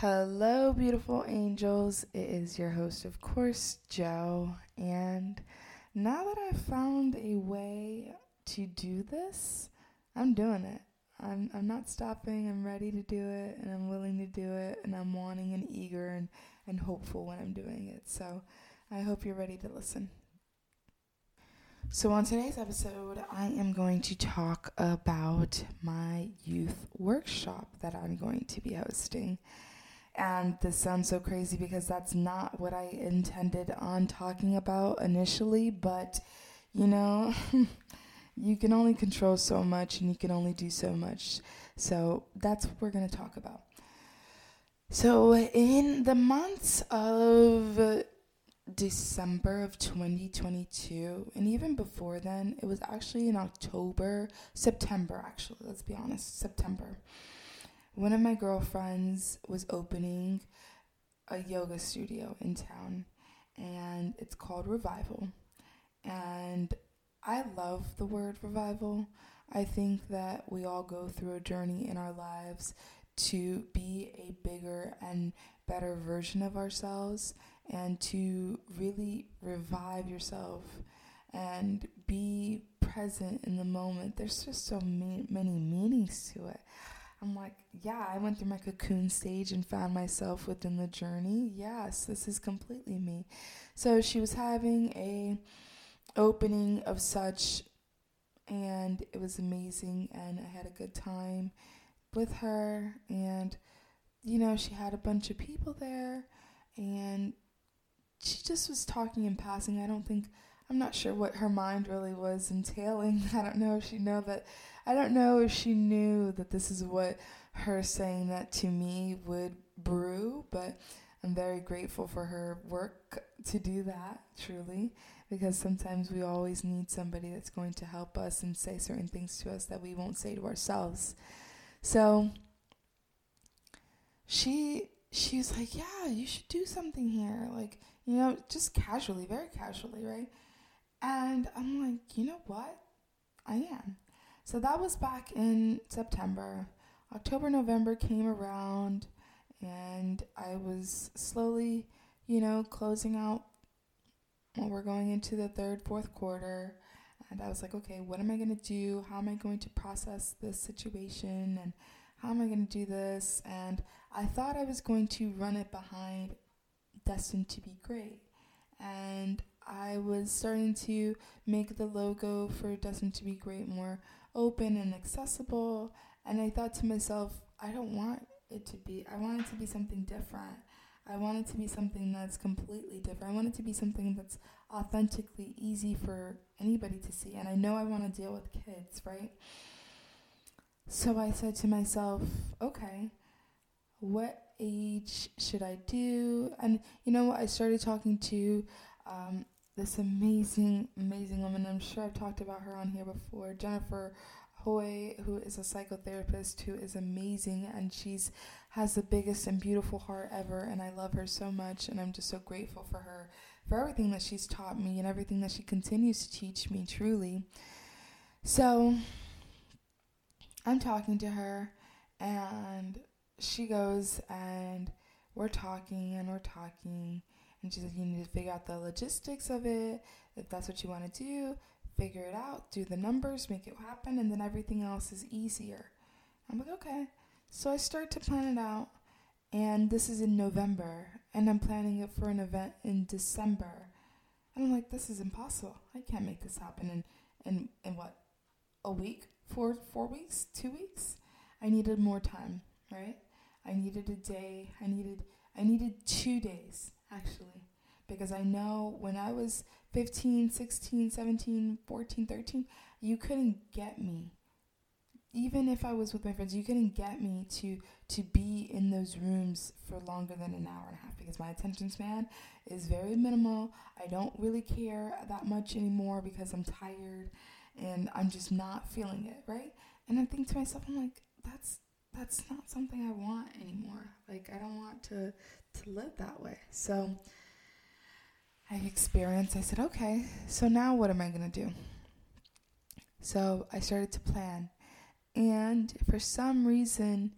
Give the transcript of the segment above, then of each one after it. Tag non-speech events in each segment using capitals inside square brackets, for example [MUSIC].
Hello, beautiful angels. It is your host, of course, Joe. And now that I've found a way to do this, I'm doing it. I'm, I'm not stopping. I'm ready to do it, and I'm willing to do it, and I'm wanting and eager and, and hopeful when I'm doing it. So I hope you're ready to listen. So, on today's episode, I am going to talk about my youth workshop that I'm going to be hosting. And this sounds so crazy because that's not what I intended on talking about initially, but you know, [LAUGHS] you can only control so much and you can only do so much. So, that's what we're going to talk about. So, in the months of December of 2022, and even before then, it was actually in October, September, actually, let's be honest, September. One of my girlfriends was opening a yoga studio in town, and it's called Revival. And I love the word revival. I think that we all go through a journey in our lives to be a bigger and better version of ourselves and to really revive yourself and be present in the moment. There's just so many, many meanings to it. I'm like, yeah, I went through my cocoon stage and found myself within the journey. Yes, this is completely me. So she was having a opening of such and it was amazing and I had a good time with her and you know, she had a bunch of people there and she just was talking in passing. I don't think I'm not sure what her mind really was entailing. [LAUGHS] I don't know if she know that I don't know if she knew that this is what her saying that to me would brew, but I'm very grateful for her work to do that, truly, because sometimes we always need somebody that's going to help us and say certain things to us that we won't say to ourselves. So she she's like, "Yeah, you should do something here." Like, you know, just casually, very casually, right? And I'm like, you know what? I am. So that was back in September. October, November came around, and I was slowly, you know, closing out. Well, we're going into the third, fourth quarter. And I was like, okay, what am I going to do? How am I going to process this situation? And how am I going to do this? And I thought I was going to run it behind destined to be great. And I was starting to make the logo for Destined to Be Great more open and accessible. And I thought to myself, I don't want it to be, I want it to be something different. I want it to be something that's completely different. I want it to be something that's authentically easy for anybody to see. And I know I want to deal with kids, right? So I said to myself, okay, what age should I do? And you know what? I started talking to um, this amazing, amazing woman. I'm sure I've talked about her on here before, Jennifer Hoy, who is a psychotherapist who is amazing, and she's has the biggest and beautiful heart ever. And I love her so much, and I'm just so grateful for her for everything that she's taught me and everything that she continues to teach me. Truly. So I'm talking to her, and she goes and we're talking and we're talking and she's like you need to figure out the logistics of it. If that's what you want to do figure it out. Do the numbers make it happen and then everything else is easier. I'm like okay. So i start to plan it out and this is in november and i'm planning it for an event in december. And i'm like this is impossible. I can't make this happen in in, in what a week? Four four weeks? Two weeks? I needed more time right? I needed a day. I needed I needed 2 days actually because I know when I was 15, 16, 17, 14, 13, you couldn't get me. Even if I was with my friends, you couldn't get me to to be in those rooms for longer than an hour and a half because my attention span is very minimal. I don't really care that much anymore because I'm tired and I'm just not feeling it, right? And I think to myself, I'm like, that's that's not something I want anymore. Like I don't want to to live that way. So I experienced I said, "Okay, so now what am I to do?" So I started to plan. And for some reason,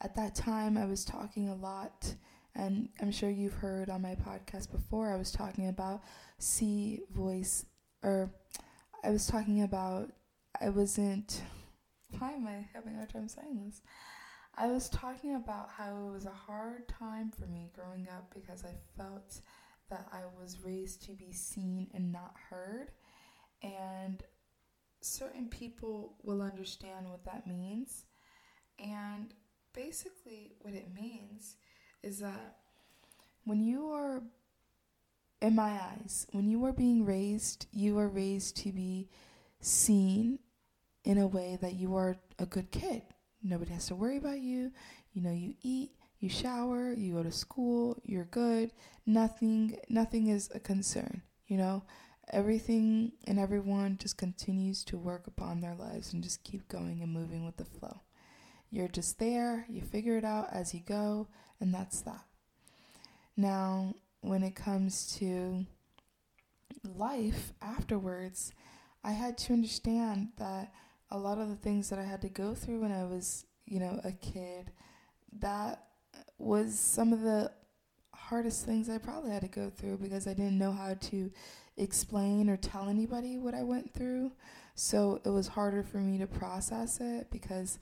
at that time I was talking a lot and I'm sure you've heard on my podcast before I was talking about C voice or I was talking about I wasn't why am I having a hard time saying this? I was talking about how it was a hard time for me growing up because I felt that I was raised to be seen and not heard. And certain people will understand what that means. And basically, what it means is that when you are, in my eyes, when you are being raised, you are raised to be seen in a way that you are a good kid. Nobody has to worry about you. You know, you eat, you shower, you go to school, you're good. Nothing nothing is a concern, you know? Everything and everyone just continues to work upon their lives and just keep going and moving with the flow. You're just there, you figure it out as you go, and that's that. Now, when it comes to life afterwards, I had to understand that a lot of the things that I had to go through when I was, you know, a kid, that was some of the hardest things I probably had to go through because I didn't know how to explain or tell anybody what I went through. So it was harder for me to process it because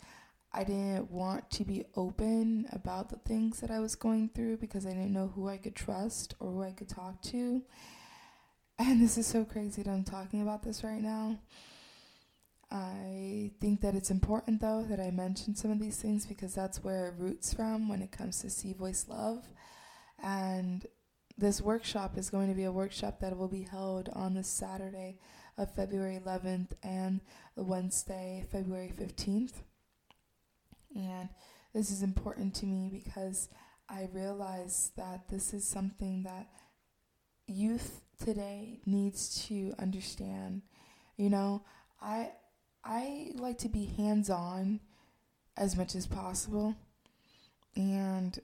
I didn't want to be open about the things that I was going through because I didn't know who I could trust or who I could talk to. And this is so crazy that I'm talking about this right now. I think that it's important though that I mention some of these things because that's where it roots from when it comes to C Voice Love. And this workshop is going to be a workshop that will be held on the Saturday of February 11th and the Wednesday, February 15th. And this is important to me because I realize that this is something that youth today needs to understand. You know, I I like to be hands on as much as possible. And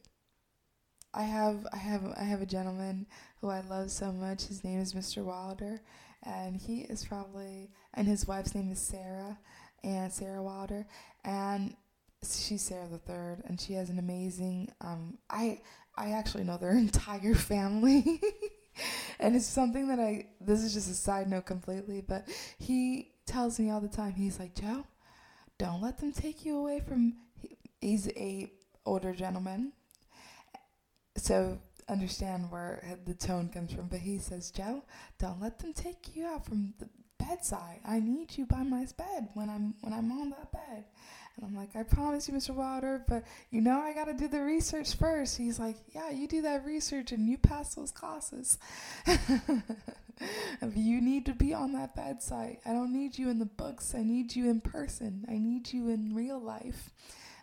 I have I have I have a gentleman who I love so much. His name is Mr. Wilder and he is probably and his wife's name is Sarah and Sarah Wilder and she's Sarah the third and she has an amazing um I I actually know their [LAUGHS] entire family. [LAUGHS] and it's something that I this is just a side note completely, but he tells me all the time. He's like, Joe, don't let them take you away from. He's a older gentleman, so understand where the tone comes from. But he says, Joe, don't let them take you out from the bedside. I need you by my bed when I'm when I'm on that bed. And I'm like, I promise you, Mr. Wilder, but you know I gotta do the research first. He's like, Yeah, you do that research and you pass those classes. [LAUGHS] you need to be on that bedside. I don't need you in the books. I need you in person. I need you in real life.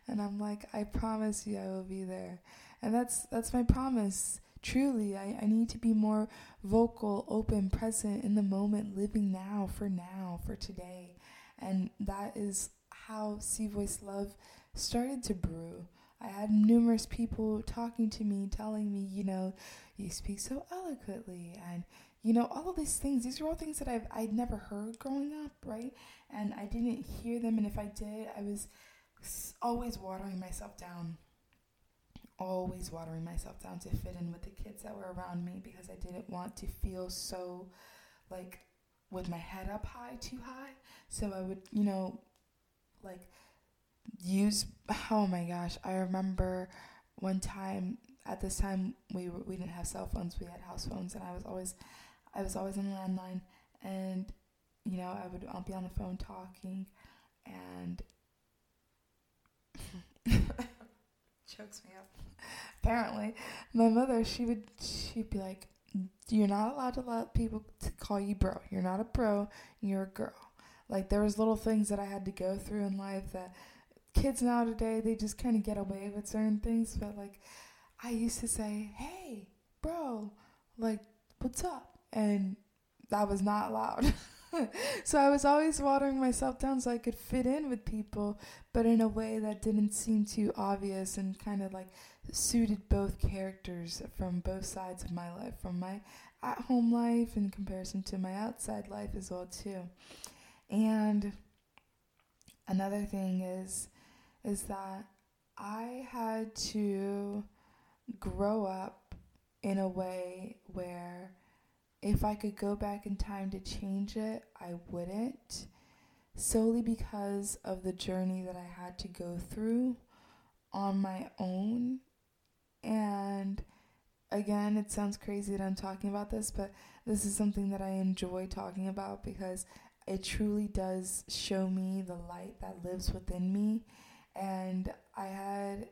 And I'm like, I promise you I will be there. And that's that's my promise. Truly, I, I need to be more vocal, open, present in the moment, living now, for now, for today. And that is how See Voice Love started to brew. I had numerous people talking to me, telling me, you know, you speak so eloquently and you know, all of these things, these are all things that I've I'd never heard growing up, right? And I didn't hear them and if I did, I was always watering myself down. Always watering myself down to fit in with the kids that were around me because I didn't want to feel so like with my head up high too high. So I would, you know, like use oh my gosh, I remember one time at this time we we didn't have cell phones, we had house phones and I was always I was always the landline, and you know I would I'll be on the phone talking, and [LAUGHS] chokes me up. Apparently, my mother she would she'd be like, "You're not allowed to let people to call you bro. You're not a bro. You're a girl." Like there was little things that I had to go through in life that kids now today they just kind of get away with certain things, but like I used to say, "Hey, bro, like what's up?" and that was not allowed. [LAUGHS] so I was always watering myself down so I could fit in with people, but in a way that didn't seem too obvious and kind of like suited both characters from both sides of my life, from my at home life in comparison to my outside life as well too. And another thing is is that I had to grow up in a way where if I could go back in time to change it, I wouldn't. Solely because of the journey that I had to go through on my own. And again, it sounds crazy that I'm talking about this, but this is something that I enjoy talking about because it truly does show me the light that lives within me. And I had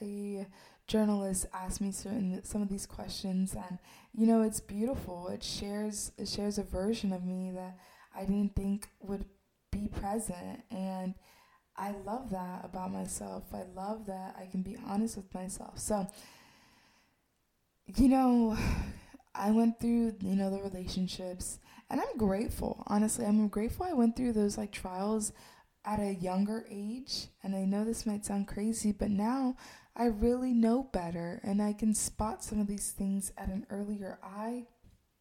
a journalist ask me certain some of these questions and you know it's beautiful it shares it shares a version of me that I didn't think would be present and I love that about myself. I love that I can be honest with myself. So you know, I went through, you know, the relationships and I'm grateful. Honestly, I'm grateful I went through those like trials at a younger age. And I know this might sound crazy, but now I really know better and I can spot some of these things at an earlier eye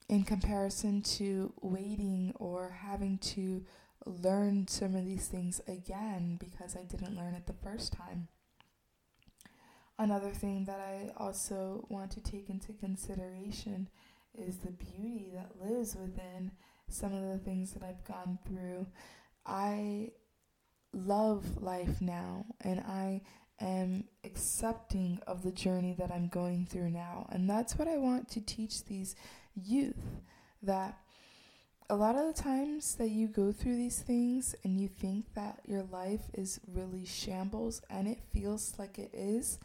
in comparison to waiting or having to learn some of these things again because I didn't learn it the first time. Another thing that I also want to take into consideration is the beauty that lives within some of the things that I've gone through. I love life now and I am accepting of the journey that I'm going through now. And that's what I want to teach these youth that a lot of the times that you go through these things and you think that your life is really shambles and it feels like it is,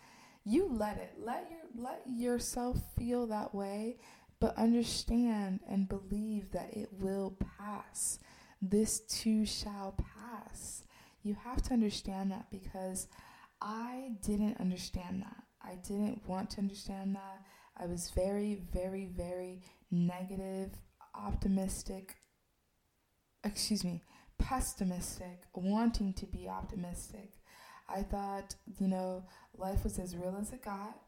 you let it. Let your let yourself feel that way, but understand and believe that it will pass. This too shall pass. You have to understand that because I didn't understand that. I didn't want to understand that. I was very, very, very negative, optimistic, excuse me, pessimistic, wanting to be optimistic. I thought, you know, life was as real as it got.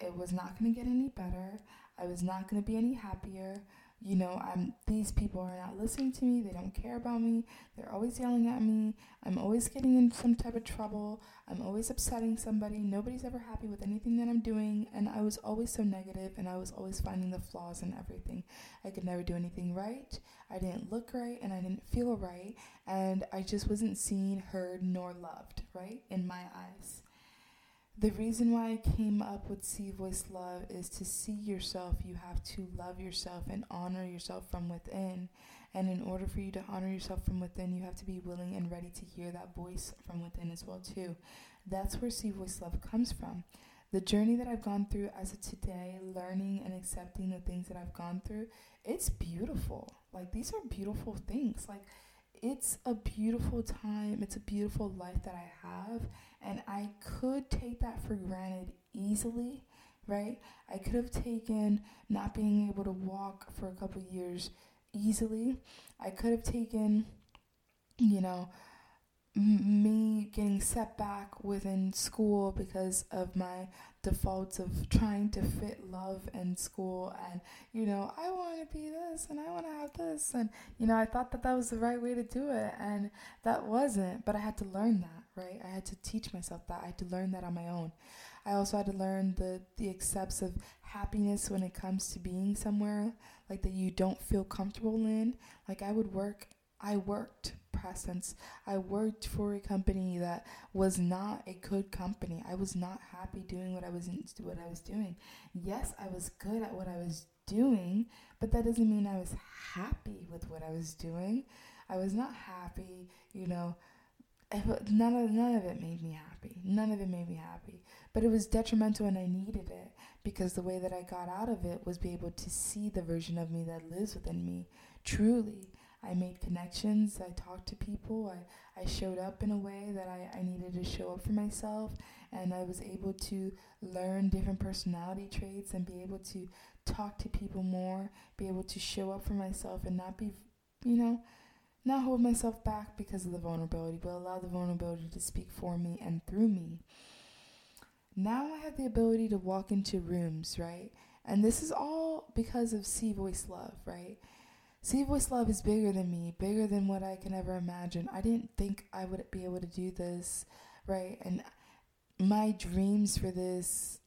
It was not going to get any better. I was not going to be any happier you know, I'm these people are not listening to me, they don't care about me, they're always yelling at me, I'm always getting in some type of trouble, I'm always upsetting somebody, nobody's ever happy with anything that I'm doing, and I was always so negative and I was always finding the flaws in everything. I could never do anything right, I didn't look right, and I didn't feel right, and I just wasn't seen, heard, nor loved, right, in my eyes. The reason why I came up with See Voice Love is to see yourself, you have to love yourself and honor yourself from within. And in order for you to honor yourself from within, you have to be willing and ready to hear that voice from within as well too. That's where See Voice Love comes from. The journey that I've gone through as of today, learning and accepting the things that I've gone through, it's beautiful. Like these are beautiful things. Like it's a beautiful time. It's a beautiful life that I have and I could take that for granted easily, right? I could have taken not being able to walk for a couple years easily. I could have taken, you know, me getting set back within school because of my defaults of trying to fit love in school and you know i want to be this and i want to have this and you know i thought that that was the right way to do it and that wasn't but i had to learn that right? I had to teach myself that. I had to learn that on my own. I also had to learn the the accepts of happiness when it comes to being somewhere like that you don't feel comfortable in. Like i would work i worked presence. I worked for a company that was not a good company. I was not happy doing what I was in, what I was doing. Yes, I was good at what I was doing, but that doesn't mean I was happy with what I was doing. I was not happy, you know. Eh, none of none of it made me happy. None of it made me happy. But it was detrimental and I needed it because the way that I got out of it was be able to see the version of me that lives within me truly I made connections, I talked to people, I, I showed up in a way that I, I needed to show up for myself, and I was able to learn different personality traits and be able to talk to people more, be able to show up for myself and not be, you know, not hold myself back because of the vulnerability, but allow the vulnerability to speak for me and through me. Now I have the ability to walk into rooms, right? And this is all because of See Voice Love, right? See Voice Love is bigger than me, bigger than what I can ever imagine. I didn't think I would be able to do this, right? And my dreams for this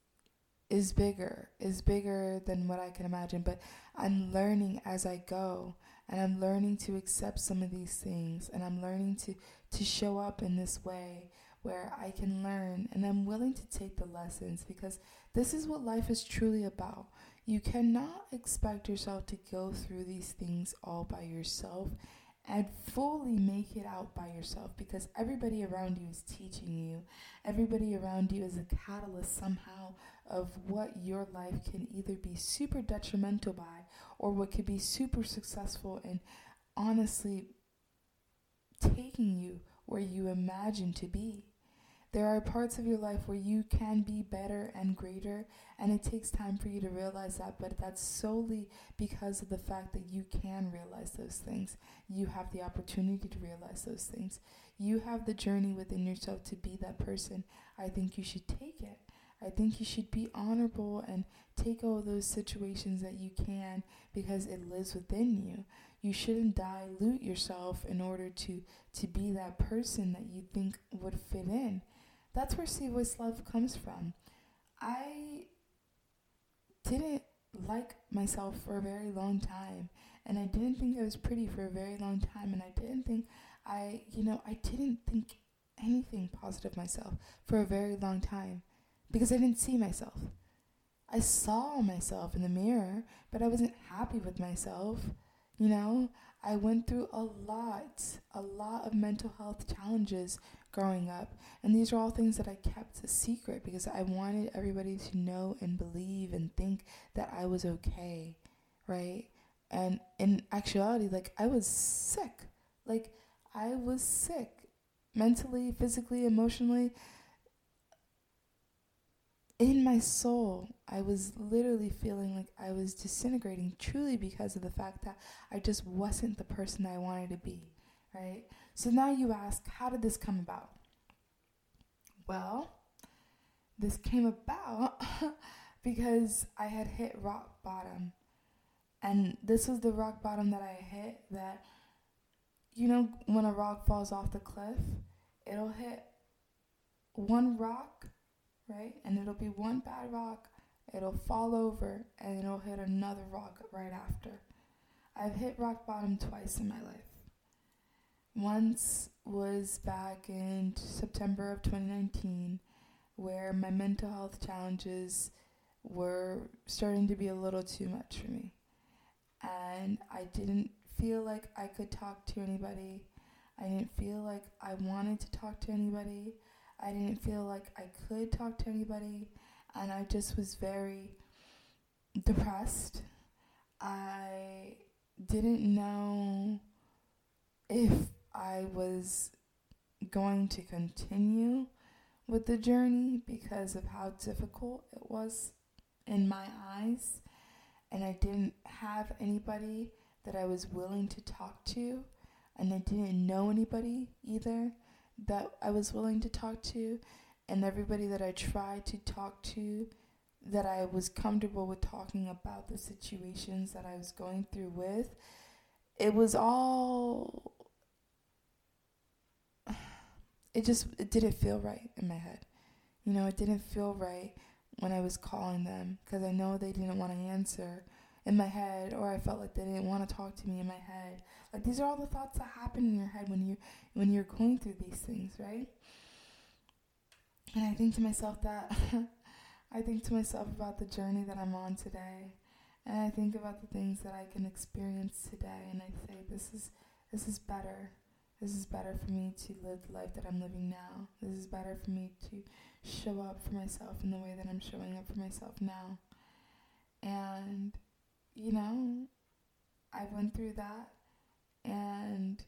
is bigger, is bigger than what I can imagine. But I'm learning as I go, and I'm learning to accept some of these things, and I'm learning to to show up in this way where I can learn, and I'm willing to take the lessons because this is what life is truly about. You cannot expect yourself to go through these things all by yourself and fully make it out by yourself because everybody around you is teaching you. Everybody around you is a catalyst somehow of what your life can either be super detrimental by or what could be super successful and honestly taking you where you imagine to be. There are parts of your life where you can be better and greater, and it takes time for you to realize that, but that's solely because of the fact that you can realize those things. You have the opportunity to realize those things. You have the journey within yourself to be that person. I think you should take it. I think you should be honorable and take all those situations that you can because it lives within you. You shouldn't dilute yourself in order to to be that person that you think would fit in. That's where See Voice Love comes from. I didn't like myself for a very long time, and I didn't think I was pretty for a very long time, and I didn't think I, you know, I didn't think anything positive myself for a very long time because I didn't see myself. I saw myself in the mirror, but I wasn't happy with myself. You know, I went through a lot, a lot of mental health challenges growing up. And these are all things that I kept a secret because I wanted everybody to know and believe and think that I was okay, right? And in actuality, like I was sick. Like I was sick mentally, physically, emotionally. In my soul, I was literally feeling like I was disintegrating truly because of the fact that I just wasn't the person I wanted to be, right? So now you ask, how did this come about? Well, this came about [LAUGHS] because I had hit rock bottom. And this was the rock bottom that I hit that, you know, when a rock falls off the cliff, it'll hit one rock, right? And it'll be one bad rock, it'll fall over, and it'll hit another rock right after. I've hit rock bottom twice in my life. Once was back in September of 2019, where my mental health challenges were starting to be a little too much for me. And I didn't feel like I could talk to anybody. I didn't feel like I wanted to talk to anybody. I didn't feel like I could talk to anybody. And I just was very depressed. I didn't know if I was going to continue with the journey because of how difficult it was in my eyes. And I didn't have anybody that I was willing to talk to. And I didn't know anybody either that I was willing to talk to. And everybody that I tried to talk to, that I was comfortable with talking about the situations that I was going through with, it was all it just it didn't feel right in my head. You know, it didn't feel right when I was calling them because I know they didn't want to answer in my head or I felt like they didn't want to talk to me in my head. Like these are all the thoughts that happen in your head when you when you're going through these things, right? And I think to myself that [LAUGHS] I think to myself about the journey that I'm on today. And I think about the things that I can experience today and I say this is this is better. This is better for me to live the life that I'm living now. This is better for me to show up for myself in the way that I'm showing up for myself now. And, you know, I went through that. And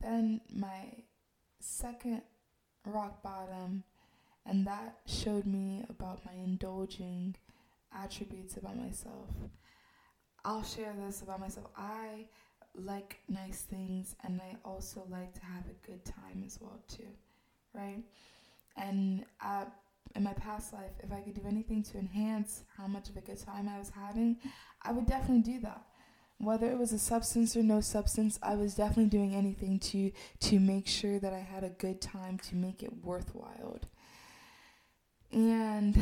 then my second rock bottom, and that showed me about my indulging attributes about myself. I'll share this about myself. I like nice things and I also like to have a good time as well too, right? And uh, in my past life, if I could do anything to enhance how much of a good time I was having, I would definitely do that. Whether it was a substance or no substance, I was definitely doing anything to to make sure that I had a good time to make it worthwhile. And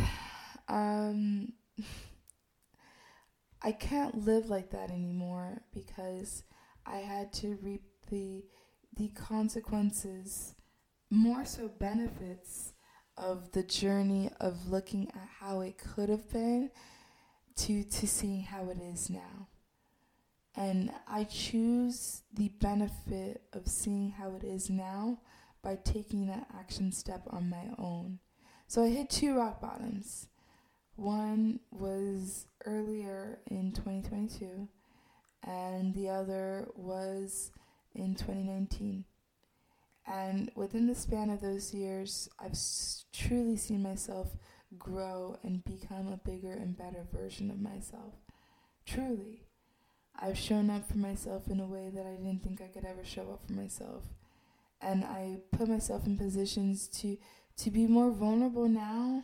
um, [LAUGHS] I can't live like that anymore because I had to reap the the consequences, more so benefits of the journey of looking at how it could have been to to seeing how it is now. And I choose the benefit of seeing how it is now by taking that action step on my own. So I hit two rock bottoms. One was earlier in 2022, and the other was in 2019. And within the span of those years, I've truly seen myself grow and become a bigger and better version of myself. Truly. I've shown up for myself in a way that I didn't think I could ever show up for myself. And I put myself in positions to to be more vulnerable now,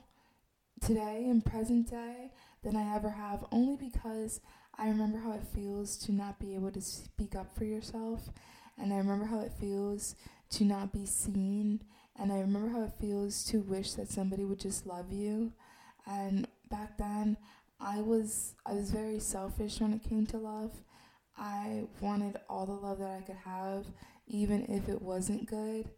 today in present day, than I ever have, only because I remember how it feels to not be able to speak up for yourself. And I remember how it feels to not be seen. And I remember how it feels to wish that somebody would just love you. And back then, I was I was very selfish when it came to love. I wanted all the love that I could have, even if it wasn't good.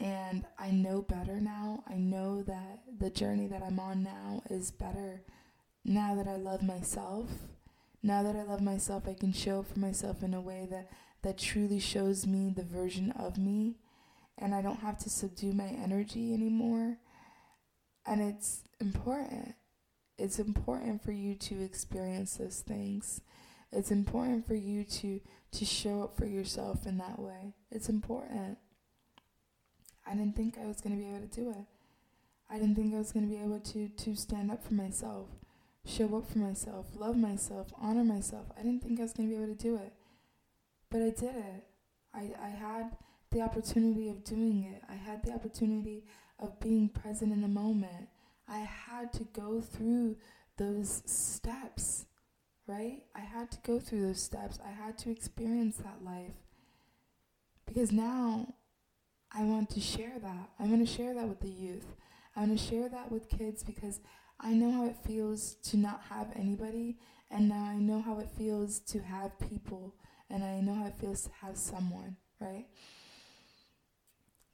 And I know better now. I know that the journey that I'm on now is better now that I love myself. Now that I love myself, I can show up for myself in a way that, that truly shows me the version of me. And I don't have to subdue my energy anymore. And it's important. It's important for you to experience those things. It's important for you to, to show up for yourself in that way. It's important. I didn't think I was going to be able to do it. I didn't think I was going to be able to, to stand up for myself, show up for myself, love myself, honor myself. I didn't think I was going to be able to do it. But I did it. I, I had the opportunity of doing it. I had the opportunity of being present in the moment. I had to go through those steps, right? I had to go through those steps. I had to experience that life. Because now I want to share that. I want to share that with the youth. I want to share that with kids because I know how it feels to not have anybody, and now I know how it feels to have people, and I know how it feels to have someone, right?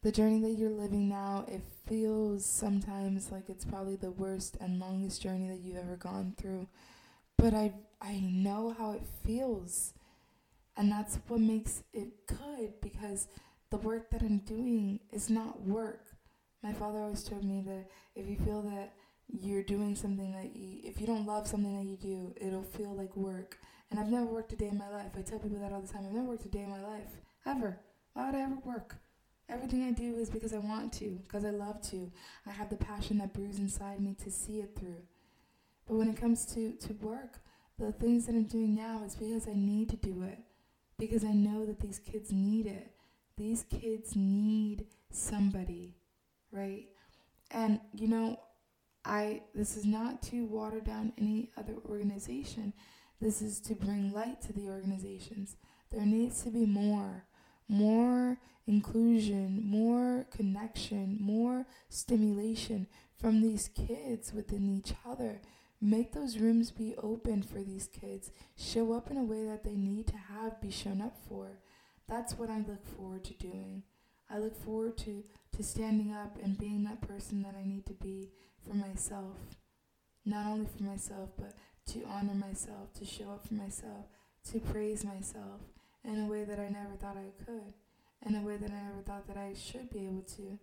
The journey that you're living now, it feels sometimes like it's probably the worst and longest journey that you've ever gone through. But I I know how it feels. And that's what makes it good because the work that I'm doing is not work. My father always told me that if you feel that you're doing something that you, if you don't love something that you do, it'll feel like work. And I've never worked a day in my life. I tell people that all the time. I've never worked a day in my life. Ever. Why would I ever work? Everything I do is because I want to, because I love to. I have the passion that brews inside me to see it through. But when it comes to, to work, the things that I'm doing now is because I need to do it. Because I know that these kids need it. These kids need somebody, right? And you know, I this is not to water down any other organization. This is to bring light to the organizations. There needs to be more, more inclusion, more connection, more stimulation from these kids within each other. Make those rooms be open for these kids. Show up in a way that they need to have be shown up for. That's what I look forward to doing. I look forward to, to standing up and being that person that I need to be for myself. Not only for myself, but to honor myself, to show up for myself, to praise myself in a way that I never thought I could, in a way that I never thought that I should be able to.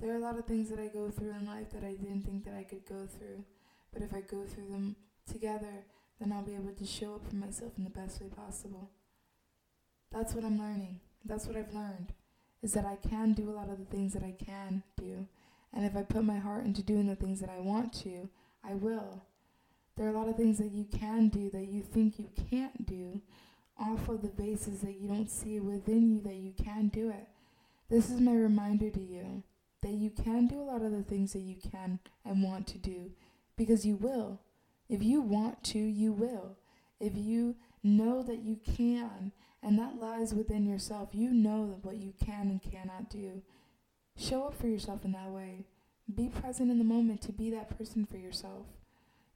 There are a lot of things that I go through in life that I didn't think that I could go through, but if I go through them together, then I'll be able to show up for myself in the best way possible. That's what I'm learning. That's what I've learned is that I can do a lot of the things that I can do. And if I put my heart into doing the things that I want to, I will. There are a lot of things that you can do that you think you can't do off of the basis that you don't see within you that you can do it. This is my reminder to you that you can do a lot of the things that you can and want to do because you will. If you want to, you will. If you know that you can and that lies within yourself. You know what you can and cannot do. Show up for yourself in that way. Be present in the moment to be that person for yourself.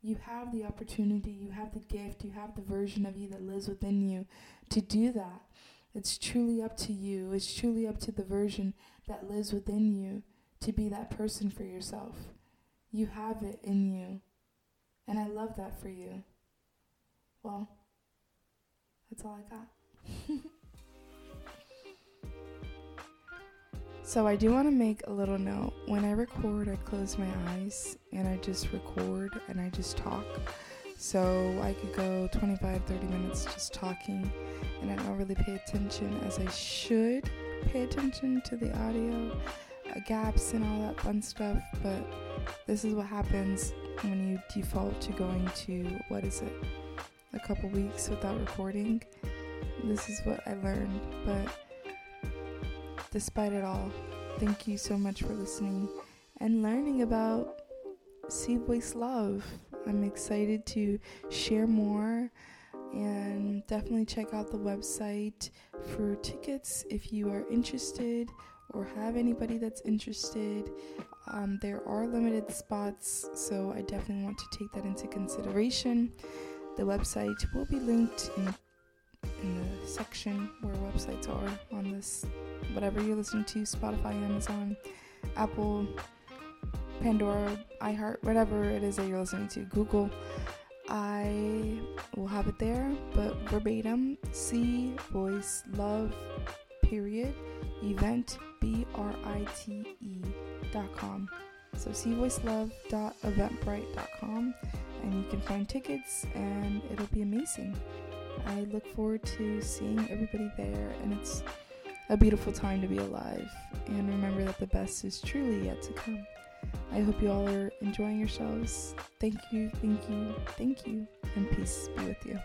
You have the opportunity, you have the gift, you have the version of you that lives within you to do that. It's truly up to you. It's truly up to the version that lives within you to be that person for yourself. You have it in you. And I love that for you. Well, that's all I got. [LAUGHS] so I do want to make a little note. When I record, I close my eyes and I just record and I just talk. So I could go 25, 30 minutes just talking and I don't really pay attention as I should pay attention to the audio uh, gaps and all that fun stuff. But this is what happens when you default to going to what is it? A couple weeks without recording. This is what I learned. But despite it all, thank you so much for listening and learning about See Voice Love. I'm excited to share more and definitely check out the website for tickets if you are interested or have anybody that's interested. Um, there are limited spots, so I definitely want to take that into consideration. The website will be linked in, in the section where websites are on this, whatever you're listening to Spotify, Amazon, Apple, Pandora, iHeart, whatever it is that you're listening to, Google. I will have it there, but verbatim, C voice love period event b r i t e dot com. So cvoicelove.eventbrite.com and you can find tickets and it'll be amazing. I look forward to seeing everybody there and it's a beautiful time to be alive. And remember that the best is truly yet to come. I hope you all are enjoying yourselves. Thank you, thank you, thank you, and peace be with you.